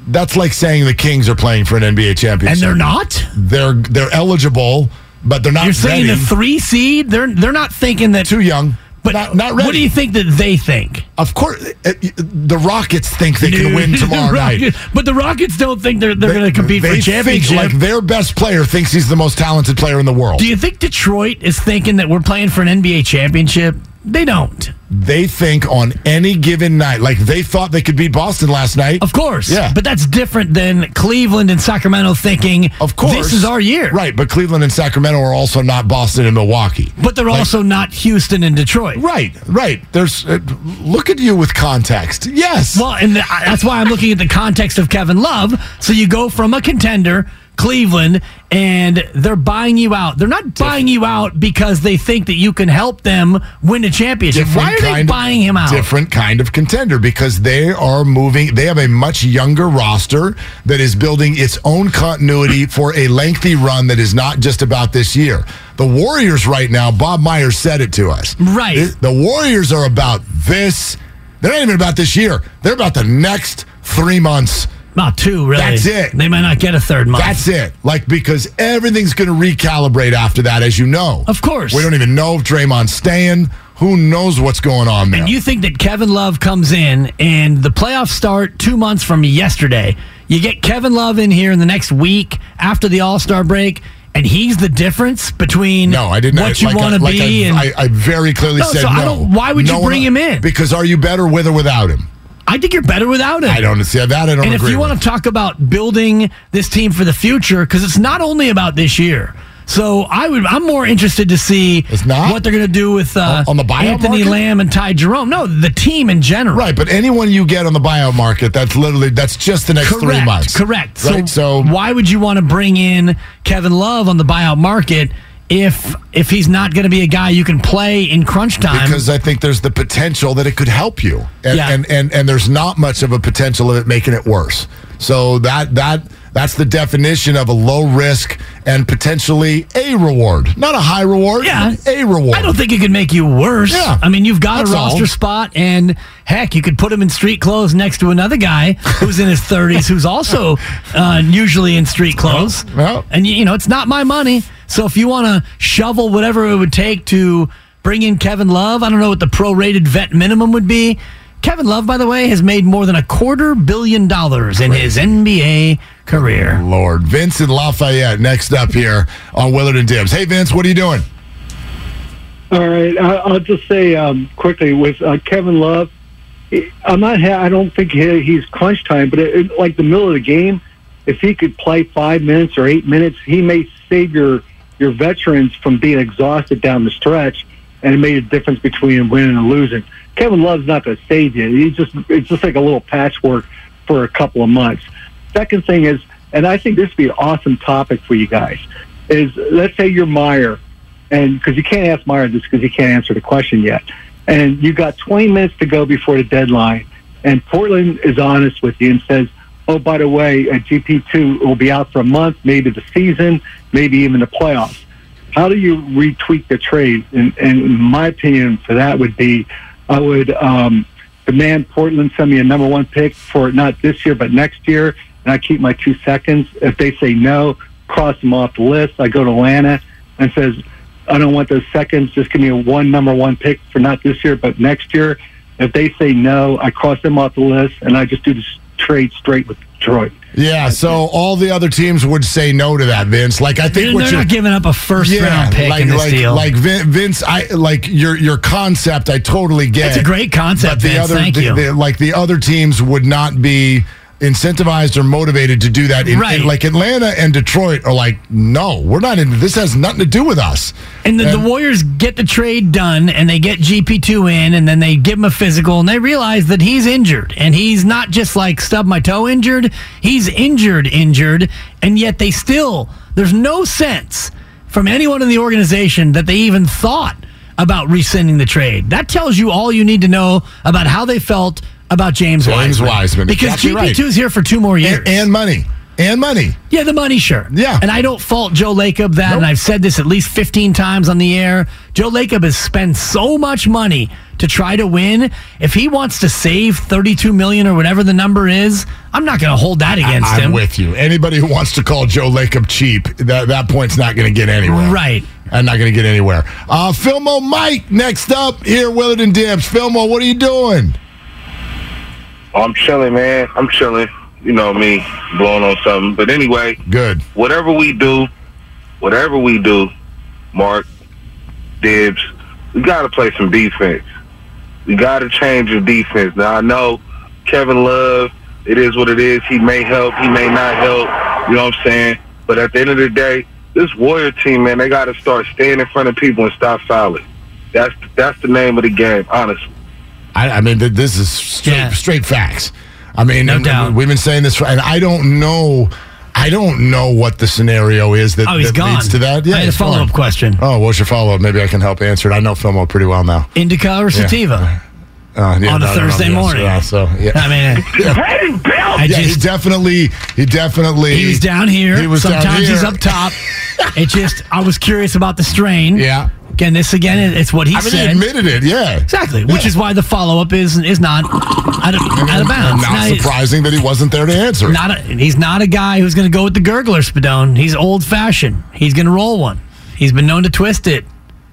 that's like saying the Kings are playing for an NBA championship. and they're not. They're they're eligible, but they're not You're saying the three seed? They're they're not thinking that. too young. But not, not ready. what do you think that they think? Of course, uh, the Rockets think they can win (laughs) tomorrow The night. But the Rockets don't think they're they're going to compete for They a championship. like their best player thinks he's the most talented player in the world. do you think Detroit is thinking that we're playing for an NBA championship? They don't. they think on any given night, like they thought they could beat Boston last night. Of course. Yeah. But that's different than Cleveland and Sacramento thinking, Of course, this is our year. Right, but Cleveland and Sacramento are also not Boston and Milwaukee. But they're Like- also not Houston and Detroit. Right, right. There's uh, look at you with context. Yes. Well, and th- that's why I'm looking at the context of Kevin Love. So you go from a contender, Cleveland, and they're buying you out. They're not buying you out because they think that you can help them win a championship. Why are they buying him out? Different kind of contender because they are moving. They have a much younger roster that is building its own continuity for a lengthy run that is not just about this year. The Warriors right now, Bob Myers said it to us. Right. The, the Warriors are about this. They're not even about this year. They're about the next three months. Not two, really. That's it. They might not get a third month. That's it. Like because everything's going to recalibrate after that, as you know. Of course. We don't even know if Draymond's staying. Who knows what's going on there? And you think that Kevin Love comes in and the playoffs start two months from yesterday. You get Kevin Love in here in the next week after the All Star break, and he's the difference between No, I didn't. what you like want to like be. I, and I, I very clearly No, said so no. I don't- why would you bring one- him in? Because are you better with or without him? I think you're better without him. I don't see that. I don't and if you want to talk about building this team for the future, because it's not only about this year. So I would, I'm more interested to see what they're going to do with uh, On- the buyout Anthony market? Lamb and Ty Jerome. No, the team in general. Right, but anyone you get on the buyout market, that's literally that's just the next Correct. three months. Correct. Right. So, why would you want to bring in Kevin Love on the buyout market if if he's not going to be a guy you can play in crunch time? because I think there's the potential that it could help you, and, Yeah. and and and there's not much of a potential of it making it worse. So that that that's the definition of a low risk and potentially a reward, not a high reward. Yeah. a reward. I don't think it could make you worse. Yeah. I mean, you've got That's a roster all. spot, and heck, you could put him in street clothes next to another guy who's in his (laughs) 30s who's also uh, usually in street clothes. Well. And, you you know, it's not my money. So if you want to shovel whatever it would take to bring in Kevin Love, I don't know what the prorated vet minimum would be. Kevin Love, by the way, has made more than a quarter billion dollars in his NBA career. Lord. Vince and Lafayette next up here on Willard and Dibs. Hey, Vince, what are you doing? All right, I- I'll just say um, quickly with uh, Kevin Love. I'm not. ha- I don't think he- he's crunch time, but it, it, like the middle of the game, if he could play five minutes or eight minutes, he may save your your veterans from being exhausted down the stretch, and it made a difference between winning and losing. Kevin Love's not going to save you. He's just it's just like a little patchwork for a couple of months. Second thing is, and I think this would be an awesome topic for you guys, is let's say you're Meyer and because you can't ask Meyer this because he can't answer the question yet. And you got 20 minutes to go before the deadline, and Portland is honest with you and says, "Oh, by the way, uh, a GP2 will be out for a month, maybe the season, maybe even the playoffs." How do you retweak the trade? And, and my opinion for that would be, I would um, demand Portland send me a number one pick for not this year but next year, and I keep my two seconds. If they say no, cross them off the list. I go to Atlanta and says, I don't want those seconds. Just give me a one number one pick for not this year, but next year. If they say no, I cross them off the list, and I just do the trade straight with Detroit. Yeah, so all the other teams would say no to that, Vince. Like I think They're, what they're you're not giving up a first round pick like in this like deal. like Vin- Vince, I like your your concept. I totally get. It's a great concept, But the Vince. other, Thank the- you. the- like the other teams would not be incentivized or motivated to do that. In, Right. in- like Atlanta and Detroit are like, no, we're not in. This has nothing to do with us. And the, the Warriors get the trade done and they get GP2 in and then they give him a physical and they realize that he's injured. And he's not just like stub my toe injured, he's injured, injured. And yet they still, there's no sense from anyone in the organization that they even thought about rescinding the trade. That tells you all you need to know about how they felt about James, James Wiseman. Wiseman, Because exactly. GP2 is here for two more years. And, and money. And money. Yeah, the money, sure. Yeah. And I don't fault Joe Lacob that, Nope. and I've said this at least 15 times on the air. Joe Lacob has spent so much money to try to win, if he wants to save 32 million or whatever the number is, I'm not going to hold that against him. I'm him. with you. Anybody who wants to call Joe Lacob cheap, that, that point's not going to get anywhere. Right. I'm not going to get anywhere. Uh, Filmo Mike, next up here, Willard and Dibs. Filmo, what are you doing? Oh, I'm chilling, man. I'm chilling. You know me, blowing on something. But anyway, good. Whatever we do, whatever we do, Mark, Dibs, we got to play some defense. We got to change the defense. Now I know Kevin Love. It is what it is. He may help. He may not help. You know what I'm saying? But at the end of the day, this Warrior team, man, they got to start staying in front of people and stop fouling. That's that's the name of the game, honestly. I, I mean, th- this is straight, straight facts. I mean, No and doubt. we've been saying this, for, and I don't know. I don't know what the scenario is that, Oh, he's that gone. leads to that. I had a follow-up question. Oh, what's your follow up? Maybe I can help answer it. I know Filmo pretty well now. Indica or Yeah. sativa? Uh, yeah, On a no, no, no, Thursday yes, morning. yeah, so yeah. I mean, I (laughs) yeah, he definitely, he definitely, he was down here. He was down Sometimes he's up top. (laughs) it just I was curious about the strain. Yeah. Again, this again, it's what he I mean, said. he admitted it. Yeah, Exactly, which is why the follow up is is not out of, out of bounds. Not Now, surprising that he wasn't there to answer. Not a, he's not a guy who's going to go with the gurgler, Spadone. He's old fashioned. He's going to roll one. He's been known to twist it.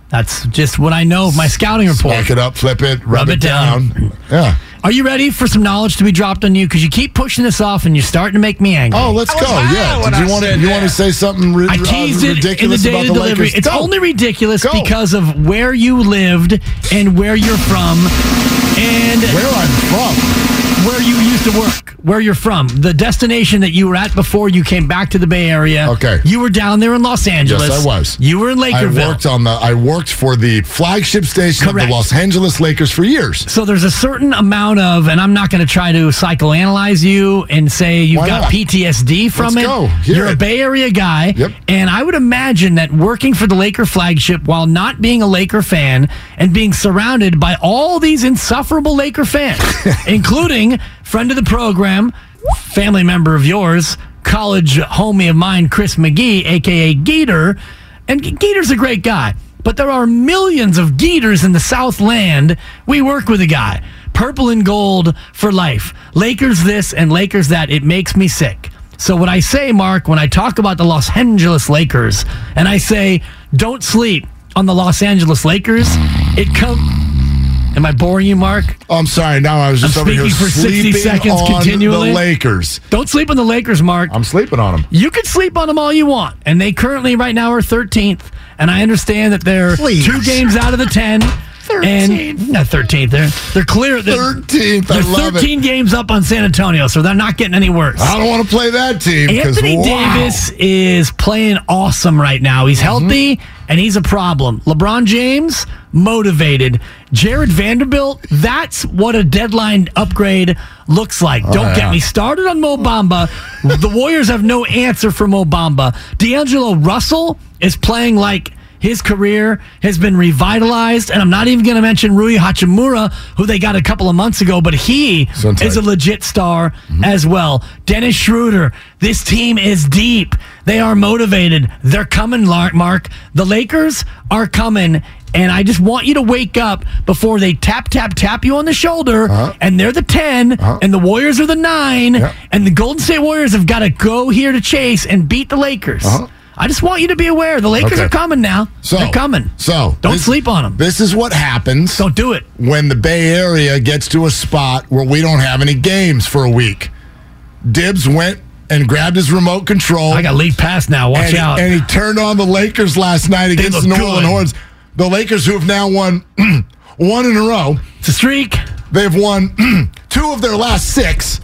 That's just what I know of my scouting report. Smack it up, flip it, rub, Rub it, it down. down. Yeah. Are you ready for some knowledge to be dropped on you? Because you keep pushing this off, and you're starting to make me angry. Oh, let's go. Yeah. Did you want to? You want to say something ri- I uh, teased it in the ridiculous day about of the delivery. Lakers? It's Go. only ridiculous Go. because of where you lived and where you're from, and where I'm from, where you used to work, where you're from, the destination that you were at before you came back to the Bay Area. Okay. you were down there in Los Angeles. Yes, I was. You were in Lakerville. I worked on the. I worked for the flagship station Correct. of the Los Angeles Lakers for years. So there's a certain amount of, and I'm not going to try to psychoanalyze you and say you've Why got not? PTSD from Let's it. go. Hear You're a. Bay Area guy, Yep. and I would imagine that working for the Laker flagship while not being a Laker fan and being surrounded by all these insufferable Laker fans, (laughs) including friend of the program, family member of yours, college homie of mine, Chris McGee, aka Gator, and Gator's a great guy. But there are millions of Gators in the Southland. We work with a guy. Purple and gold for life. Lakers this and Lakers that. It makes me sick. So what I say, Mark, when I talk about the Los Angeles Lakers, and I say, don't sleep on the Los Angeles Lakers, it come. Am I boring you, Mark? Oh, I'm sorry. Now I was just I'm over here for 60 seconds on continually. the Lakers. Don't sleep on the Lakers, Mark. I'm sleeping on them. You can sleep on them all you want, and they currently right now are 13th. And I understand that they're Please. two games out of the 10. 13th. And not 13th. They're they're clear. They're, 13th. I They're love it. 13 games up on San Antonio, so they're not getting any worse. I don't want to play that team because Anthony wow. Davis is playing awesome right now. He's Mm-hmm. healthy and he's a problem. LeBron James motivated. Jarred Vanderbilt, that's what a deadline upgrade looks like. Don't Oh, yeah. get me started on Mo Bamba. The Warriors have no answer for Mo Bamba. D'Angelo Russell is playing like his career has been revitalized, and I'm not even going to mention Rui Hachimura, who they got a couple of months ago, but he So tight. is a legit star as well. Dennis Schroeder, this team is deep. They are motivated. They're coming, Mark. The Lakers are coming. And I just want you to wake up before they tap, tap, tap you on the shoulder. Uh-huh. And they're the 10, uh-huh. and the Warriors are the 9. And the Golden State Warriors have got to go here to chase and beat the Lakers. Uh-huh. I just want you to be aware. The Lakers Okay. are coming now. So they're coming. So Don't this- sleep on them. This is what happens. Don't do it. when the Bay Area gets to a spot where we don't have any games for a week. Dibs went and grabbed his remote control. I got League Pass now. Watch and, out. And he turned on the Lakers last night against the New Orleans Hornets. The Lakers, who have now won (clears throat) one in a row, it's a streak. they've won (clears throat) two of their last six.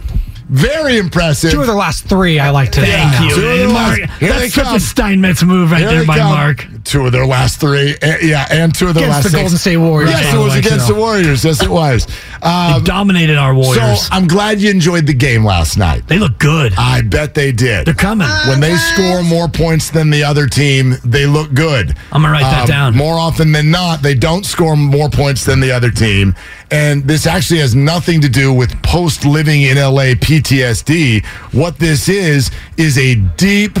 Very impressive. Two of the last three, I like to Thank say. you. Two of their Mark, last- here they that's such come. a Steinmetz move right Here there by come. Mark. Two of their last three. eh, yeah, and two of their last. Against last the six. Golden State Warriors, Yes, it was way, against too. the Warriors. Yes, it was. They Um, dominated our Warriors. so I'm glad you enjoyed the game last night. they look good. I bet they did. They're coming. When they score more points than the other team, they look good. I'm gonna write that Um, down. More often than not, they don't score more points than the other team. And this actually has nothing to do with post living in LA PTSD. What this is, is a deep,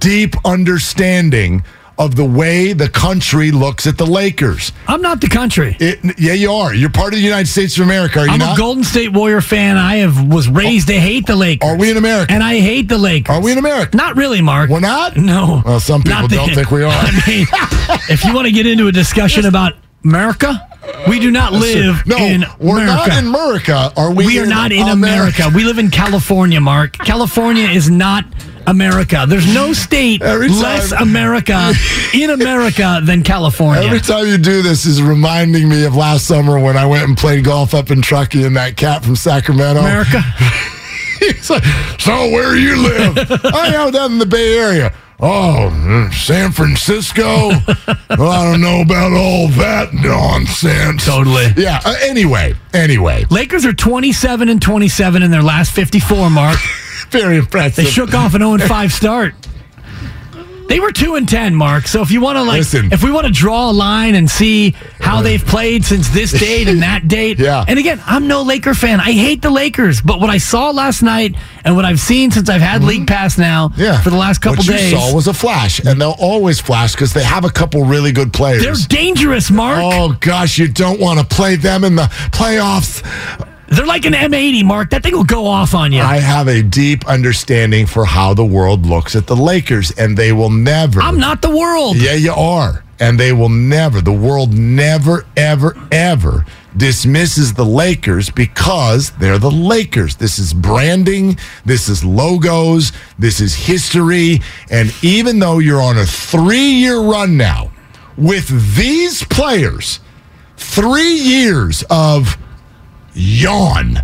deep understanding of the way the country looks at the Lakers. I'm not the country. It, yeah, you are. You're part of the United States of America. Are you I'm not? a Golden State Warrior fan. I have was raised to hate the Lakers. Are we in America? And I hate the Lakers. Are we in America? Not really, Mark. We're not? No. Well, some people the- don't think we (laughs) are. I mean, if you want to get into a discussion about America, we do not live no, in we're America. not in America. Are we? We are not in America. We live in California, Mark. California is not America. There's no state time- less America in America than California. Every time you do this is reminding me of last summer when I went and played golf up in Truckee and that cat from Sacramento. America. (laughs) He's like, so where you live? (laughs) I am down in the Bay Area. Oh, mm, San Francisco? well, I don't know about all that nonsense. Totally. Yeah. Uh, anyway, anyway, Lakers are 27 and 27 in their last 54, Mark. (laughs) very impressive. They shook off an 0 5 start. They were 2 and 10, Mark. So if you want to like Listen. if we want to draw a line and see how they've played since this (laughs) date and that date. Yeah. And again, I'm no Laker fan. I hate the Lakers, but what I saw last night and what I've seen since I've had League Pass now Mm-hmm. Yeah. for the last couple what days. you saw was a flash, and they'll always flash because they have a couple really good players. they're dangerous, Mark. Oh gosh, you don't want to play them in the playoffs. They're like an M80, Mark. That thing will go off on you. I have a deep understanding for how the world looks at the Lakers, and they will never. I'm not the world. Yeah, you are. And they will never, the world never, ever, ever dismisses the Lakers because they're the Lakers. This is branding, this is logos, this is history. And even though you're on a three year run now with these players, three years of yawn,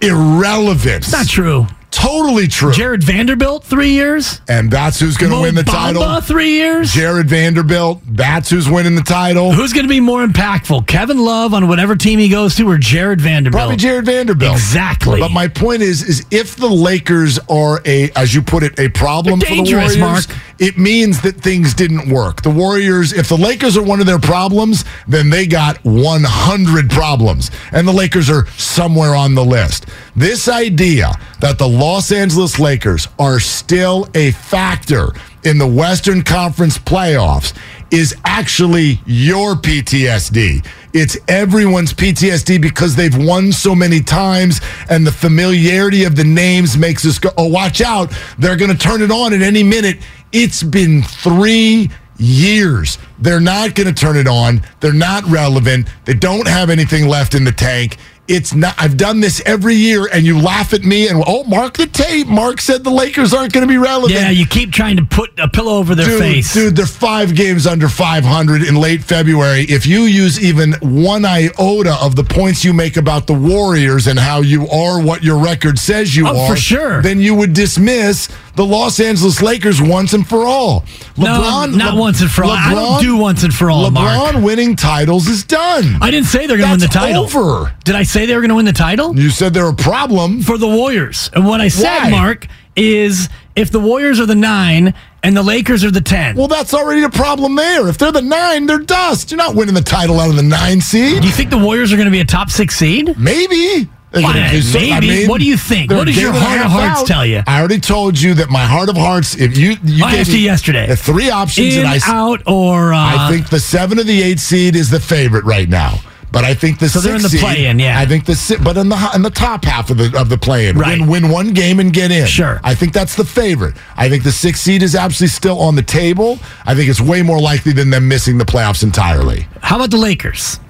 irrelevance. Not true. Totally true. Jarred Vanderbilt, three years. and that's who's going to win the Bamba, title. three years. Jarred Vanderbilt, that's who's winning the title. Who's going to be more impactful, Kevin Love on whatever team he goes to, or Jarred Vanderbilt? Probably Jarred Vanderbilt. Exactly. But my point is, is if the Lakers are a, as you put it, a problem They're for the Warriors, Mark. It means that things didn't work. The Warriors, if the Lakers are one of their problems, then they got 100 problems, and the Lakers are somewhere on the list. This idea that the Los Angeles Lakers are still a factor in the Western Conference playoffs is actually your PTSD. It's everyone's PTSD because they've won so many times and the familiarity of the names makes us go, oh, watch out. They're going to turn it on at any minute. It's been three years. They're not going to turn it on. They're not relevant. They don't have anything left in the tank. It's not. I've done this every year, and you laugh at me and oh, mark the tape. Mark said the Lakers aren't going to be relevant. yeah, you keep trying to put a pillow over their dude, face. Dude, they're five games under 500 in late February. If you use even one iota of the points you make about the Warriors and how you are what your record says you Oh, are, for sure. then you would dismiss the Los Angeles Lakers once and for all. No, not once and for all. I don't do once and for all, LeBron Mark. winning titles is done. I didn't say they're going to win the title. over. Did I say they were going to win the title? You said they're a problem. For the Warriors. And what I said, Why? Mark, is if the Warriors are the nine and the Lakers are the ten. Well, that's already a problem there. If they're the nine, they're dust. You're not winning the title out of the nine seed. do you think the Warriors are going to be a top six seed? Maybe. They're Why, gonna do so- maybe. What do you think? What does your game and a heart of hearts out. tell you? I already told you that my heart of hearts, if you, you I gave asked me you yesterday. the three options, In, and I, out, or uh, I think the seven or the eight seed is the favorite right now. But I think the So they're in the play-in, yeah. I think the but in the in the top half of the of the play-in, Right. win win one game and get in. Sure. I think that's the favorite. I think the six seed is absolutely still on the table. I think it's way more likely than them missing the playoffs entirely. how about the Lakers?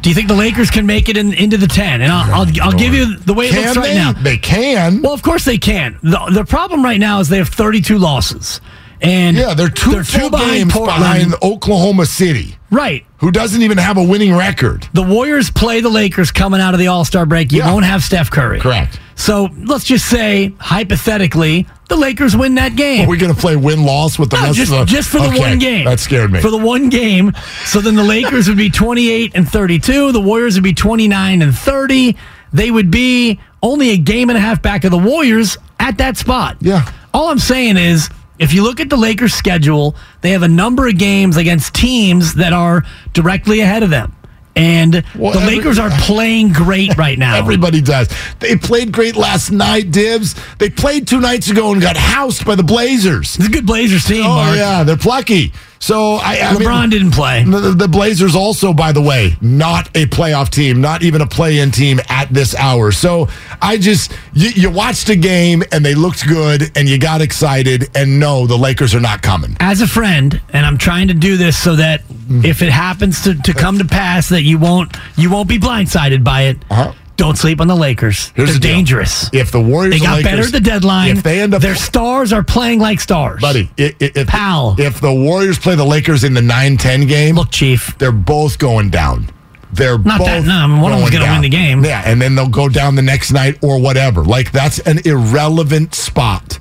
Do you think the Lakers can make it in, into the ten? And I'll, I'll, I'll give you the way it Can looks right they? now. They can. Well, of course they can. The, the problem right now is they have 32 losses. And Yeah, they're 2 they're two behind games Portland. behind Oklahoma City, Right. who doesn't even have a winning record. The Warriors play the Lakers coming out of the All Star break. You Yeah. won't have Steph Curry. Correct. So let's just say, hypothetically, the Lakers win that game. Are we going to play win loss with the No, rest just, of the just for the Okay, one game. That scared me. For the one game. So then the Lakers would be 28 and 32. The Warriors would be 29 and 30. They would be only a game and a half back of the Warriors at that spot. Yeah. All I'm saying is, if you look at the Lakers' schedule, they have a number of games against teams that are directly ahead of them. And Well, the every- Lakers are playing great right now. (laughs) Everybody does. They played great last night, Dibs. They played two nights ago and got housed by the Blazers. It's a good Blazers team, Oh Mark. yeah, they're plucky. So I, I mean, LeBron didn't play. The, the Blazers also, by the way, not a playoff team, not even a play-in team at this hour. So I just you, you watched a game and they looked good and you got excited and no, the Lakers are not coming. As a friend, and I'm trying to do this so that if it happens to, to come to pass, that you won't you won't be blindsided by it. Uh-huh. Don't sleep on the Lakers. Here's They're the deal. dangerous. If the Warriors, They got and better at the deadline. If they end up their stars are playing like stars. buddy, i- i- if, Pal. if the Warriors play the Lakers in the 9-10 game, Look, Chief. they're both going down. They're Not both that- no, I mean, one of them's going gonna win the game. Yeah, and then they'll go down the next night or whatever. Like that's an irrelevant spot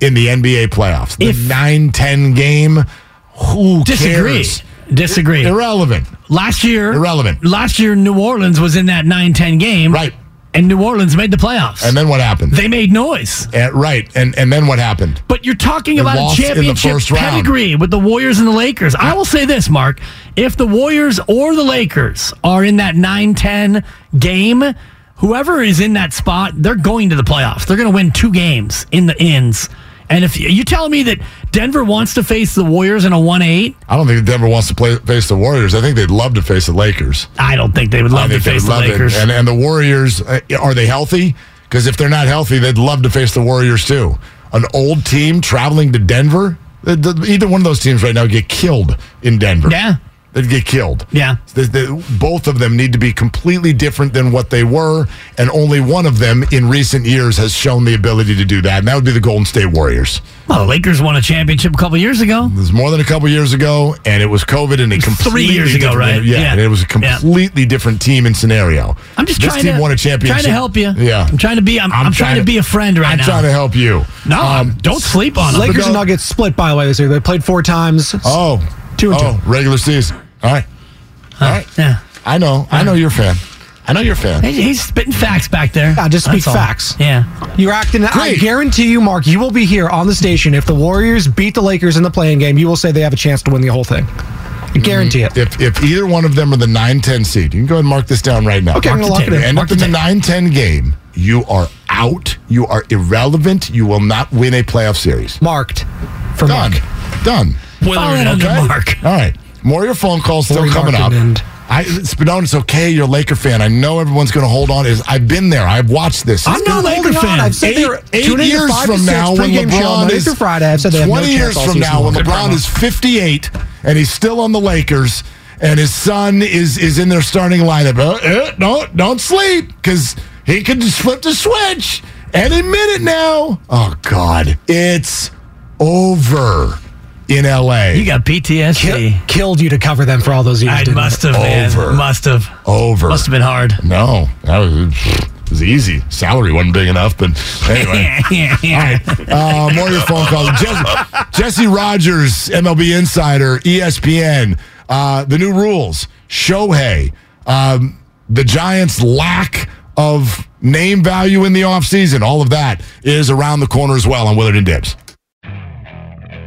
in the NBA playoffs. The If- 9-10 game, who Disagree. cares? Disagree. Irrelevant. last year, Irrelevant. Last year, New Orleans was in that 9-10 game. Right. And New Orleans made the playoffs. And then what happened? they made noise. Uh, right. And and then what happened? But you're talking They about a lost in the championship first round. with the Warriors and the Lakers. I will say this, Mark. If the Warriors or the Lakers are in that 9 10 game, whoever is in that spot, they're going to the playoffs. They're going to win two games in the ends. And if you- you telling me that Denver wants to face the Warriors in a 1 8, I don't think Denver wants to play face the Warriors. I think they'd love to face the Lakers. I don't think they would love to face the love it. Lakers. And and the Warriors uh, are they healthy? Because if they're not healthy, they'd love to face the Warriors too. An old team traveling to Denver. The- the- Either one of those teams right now get killed in Denver. Yeah. They'd get killed. Yeah. The- the- both of them need to be completely different than what they were, and only one of them in recent years has shown the ability to do that, and that would be the Golden State Warriors. well, the Lakers won a championship a couple years ago. It was more than a couple years ago, and it was COVID and a completely three years ago, right? Yeah, Yeah. and it was a Yeah. completely different team and scenario. I'm just this trying team to won a championship. Trying to help you. Yeah, I'm trying to be. I'm, I'm, trying, to be a friend right I'm now. trying to help you. no, Um, don't sleep on them. Lakers and Nuggets split, by the way, this year. They played four times. Oh, Two and oh, two. regular season. All right, all right. Yeah. I know. I know you're a fan. I know you're a fan. He- He's spitting facts back there. Yeah, just speak That's all. facts. Yeah. You're acting. I Great. guarantee you, Mark, you will be here on the station. If the Warriors beat the Lakers in the play-in game, you will say they have a chance to win the whole thing. I guarantee mm-hmm. it. If if either one of them are the 9-10 seed, you can go ahead and mark this down right now. Okay, I'm Mark going to the lock it in. End Mark up in the the tape. 9-10 game, you are out. You are irrelevant. You will not win a playoff series. Marked for Done. Mark. Done. Follow it under Okay? Mark. All right. More of your phone calls still coming up. Markin and- I, Spadone, it's okay. You're a Laker fan. I know everyone's going to hold on. Is I've been there. I've watched this. I'm It's no gonna- Laker Holding on, fan. I've said they were Eight, eight tune in to years from now, when LeBron is Friday, I've said they have no 20 years from now, when long. LeBron is 58 and he's still on the Lakers, and his son is is in their starting lineup. Uh, uh, no, don't sleep because he could just flip the switch any minute now. Oh God, it's over in LA. You got PTSD. Kill, killed you to cover them for all those years. I didn't must it? have, man. Over. Must have. over. Must have been hard. No, that was, it was easy. Salary wasn't big enough, but anyway. (laughs) All right. Uh, more of your phone calls. Jesse, Jesse Rogers, MLB Insider, ESPN. Uh, the new rules. Shohei. Um, the Giants' lack of name value in the offseason. All of that is around the corner as well on Willard and Dibs.